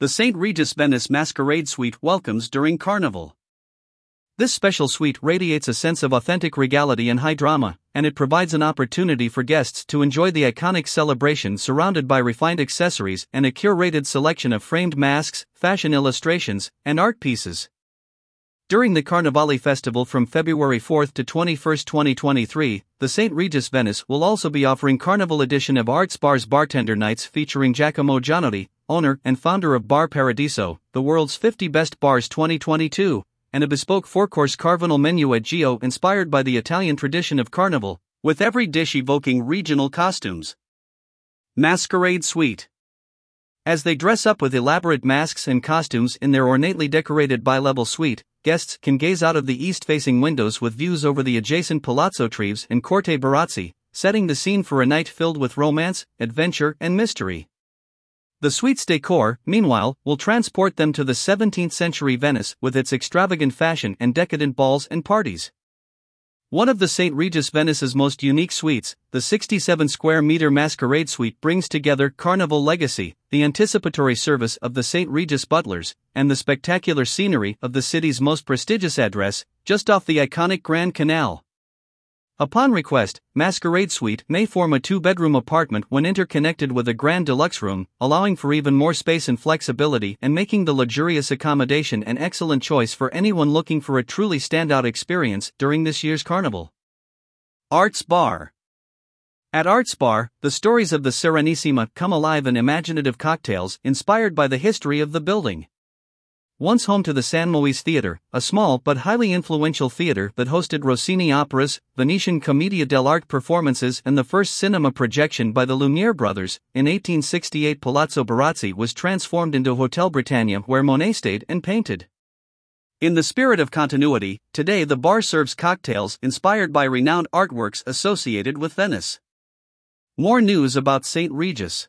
the St. Regis Venice Masquerade Suite welcomes during Carnival. This special suite radiates a sense of authentic regality and high drama, and it provides an opportunity for guests to enjoy the iconic celebration surrounded by refined accessories and a curated selection of framed masks, fashion illustrations, and art pieces. During the Carnivale Festival from February 4 to 21, 2023, the St. Regis Venice will also be offering Carnival edition of Arts Bar's Bartender Nights featuring Giacomo Giannotti, owner and founder of Bar Paradiso, the world's 50 best bars 2022 and a bespoke four course Carnival menu at Gio inspired by the Italian tradition of Carnival, with every dish evoking regional costumes. Masquerade Suite As they dress up with elaborate masks and costumes in their ornately decorated bi level suite, guests can gaze out of the east facing windows with views over the adjacent Palazzo Treves and Corte Barozzi, setting the scene for a night filled with romance, adventure, and mystery. The suite's decor, meanwhile, will transport them to the 17th century Venice with its extravagant fashion and decadent balls and parties. One of the St. Regis Venice's most unique suites, the 67 square meter Masquerade Suite, brings together Carnival legacy, the anticipatory service of the St. Regis butlers, and the spectacular scenery of the city's most prestigious address, just off the iconic Grand Canal. Upon request, Masquerade Suite may form a two bedroom apartment when interconnected with a grand deluxe room, allowing for even more space and flexibility and making the luxurious accommodation an excellent choice for anyone looking for a truly standout experience during this year's carnival. Arts Bar At Arts Bar, the stories of the Serenissima come alive in imaginative cocktails inspired by the history of the building. Once home to the San Moise Theatre, a small but highly influential theatre that hosted Rossini operas, Venetian Commedia dell'arte performances, and the first cinema projection by the Lumiere brothers, in 1868 Palazzo Barozzi was transformed into Hotel Britannia where Monet stayed and painted. In the spirit of continuity, today the bar serves cocktails inspired by renowned artworks associated with Venice. More news about St. Regis.